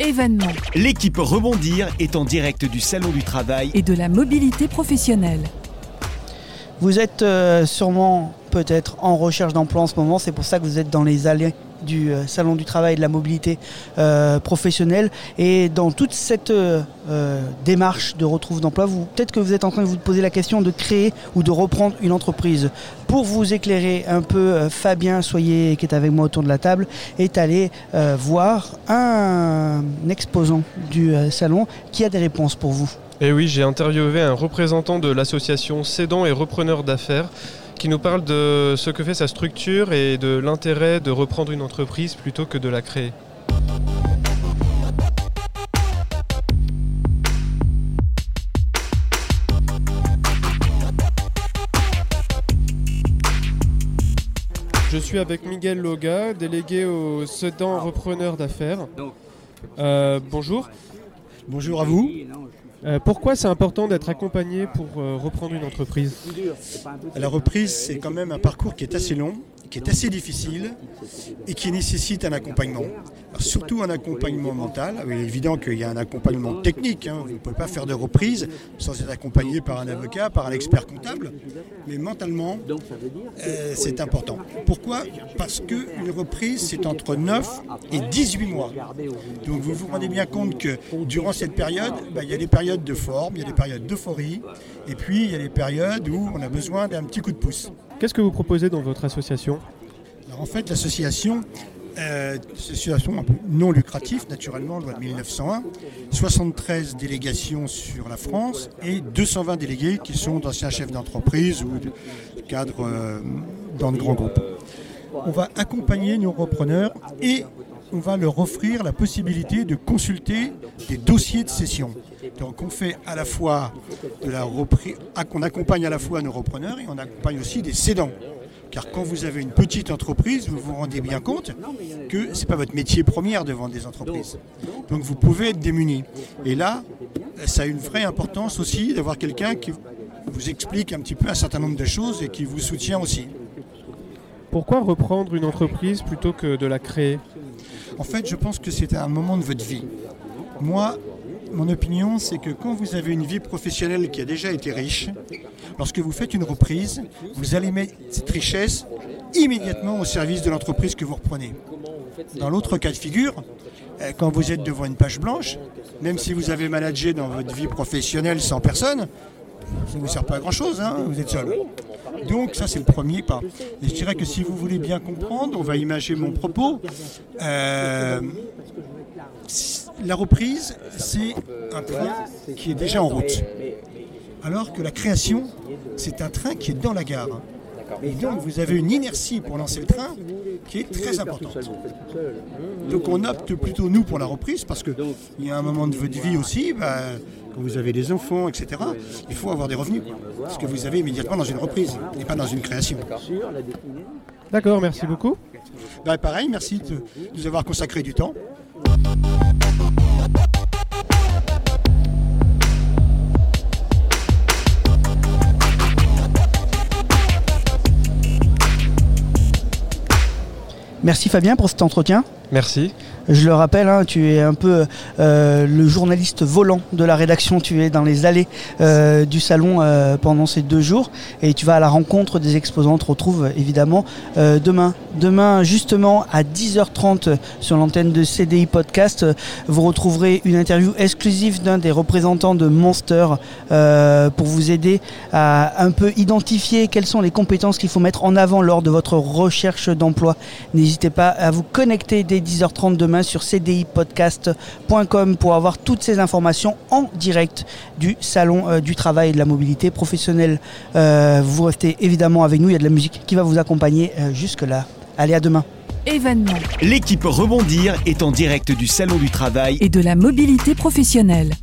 Événement. L'équipe Rebondir est en direct du Salon du Travail et de la mobilité professionnelle. Vous êtes euh, sûrement peut-être en recherche d'emploi en ce moment, c'est pour ça que vous êtes dans les allées du euh, Salon du Travail et de la mobilité euh, professionnelle. Et dans toute cette démarche de retrouve d'emploi, peut-être que vous êtes en train de vous poser la question de créer ou de reprendre une entreprise. Pour vous éclairer un peu, Fabien Soyer, qui est avec moi autour de la table, est allé voir un exposant du salon qui a des réponses pour vous. Et oui, j'ai interviewé un représentant de l'association Cédants et repreneurs d'affaires qui nous parle de ce que fait sa structure et de l'intérêt de reprendre une entreprise plutôt que de la créer. Je suis avec Miguel Loga, délégué au Sedan Repreneurs d'affaires. Euh, bonjour. Bonjour à vous. Euh, pourquoi c'est important d'être accompagné pour euh, reprendre une entreprise? La reprise, c'est quand même un parcours qui est assez long, qui est assez difficile et qui nécessite un accompagnement. Surtout un accompagnement mental. Il est évident qu'il y a un accompagnement technique. Hein. Vous ne pouvez pas faire de reprise sans être accompagné par un avocat, par un expert comptable. Mais mentalement, euh, c'est important. Pourquoi? Parce qu'une reprise, c'est entre 9 et 18 mois. Donc vous vous rendez bien compte que durant cette période, bah, il y a des périodes de forme, il y a des périodes d'euphorie, et puis il y a des périodes où on a besoin d'un petit coup de pouce. Qu'est-ce que vous proposez dans votre association? En fait, l'association, euh, peu non lucrative, naturellement, loi de 1901, 73 délégations sur la France et 220 délégués qui sont d'anciens chefs d'entreprise ou de cadres euh, dans de grands groupes. On va accompagner nos repreneurs et on va leur offrir la possibilité de consulter des dossiers de cession. Donc on fait à la fois de accompagne à la fois nos repreneurs et on accompagne aussi des cédants. Car quand vous avez une petite entreprise, vous vous rendez bien compte que ce n'est pas votre métier premier de vendre des entreprises. Donc vous pouvez être démuni. Et là, ça a une vraie importance aussi d'avoir quelqu'un qui vous explique un petit peu un certain nombre de choses et qui vous soutient aussi. Pourquoi reprendre une entreprise plutôt que de la créer? En fait, je pense que c'est un moment de votre vie. Moi, mon opinion, c'est que quand vous avez une vie professionnelle qui a déjà été riche, lorsque vous faites une reprise, vous allez mettre cette richesse immédiatement au service de l'entreprise que vous reprenez. Dans l'autre cas de figure, euh, quand vous êtes devant une page blanche, même si vous avez managé dans votre vie professionnelle 100 personnes, ça ne vous sert pas à grand-chose, hein, vous êtes seul. Donc ça c'est le premier pas. Et je dirais que si vous voulez bien comprendre, on va imaginer mon propos. Euh, la reprise, c'est un train qui est déjà en route. Alors que la création, c'est un train qui est dans la gare. Et donc vous avez une inertie pour lancer le train qui est très importante. Donc on opte plutôt nous pour la reprise parce qu'il y a un moment de votre vie aussi, bah, quand vous avez des enfants, etc., il faut avoir des revenus. Ce que vous avez immédiatement dans une reprise et pas dans une création. D'accord, merci beaucoup. Bah, pareil, merci de nous avoir consacré du temps. Merci Fabien pour cet entretien. Merci. Je le rappelle, hein, tu es un peu euh, le journaliste volant de la rédaction. Tu es dans les allées euh, du salon euh, pendant ces deux jours et tu vas à la rencontre des exposants. On te retrouve évidemment demain. Demain, justement, à 10h30 sur l'antenne de CDI Podcast, vous retrouverez une interview exclusive d'un des représentants de Monster pour vous aider à un peu identifier quelles sont les compétences qu'il faut mettre en avant lors de votre recherche d'emploi. N'hésitez pas à vous connecter dès 10h30 demain sur cdipodcast.com pour avoir toutes ces informations en direct du Salon euh, du Travail et de la Mobilité professionnelle. Euh, vous restez évidemment avec nous, il y a de la musique qui va vous accompagner euh, jusque-là. Allez, à demain. Événement. L'équipe Rebondir est en direct du Salon du Travail et de la mobilité professionnelle.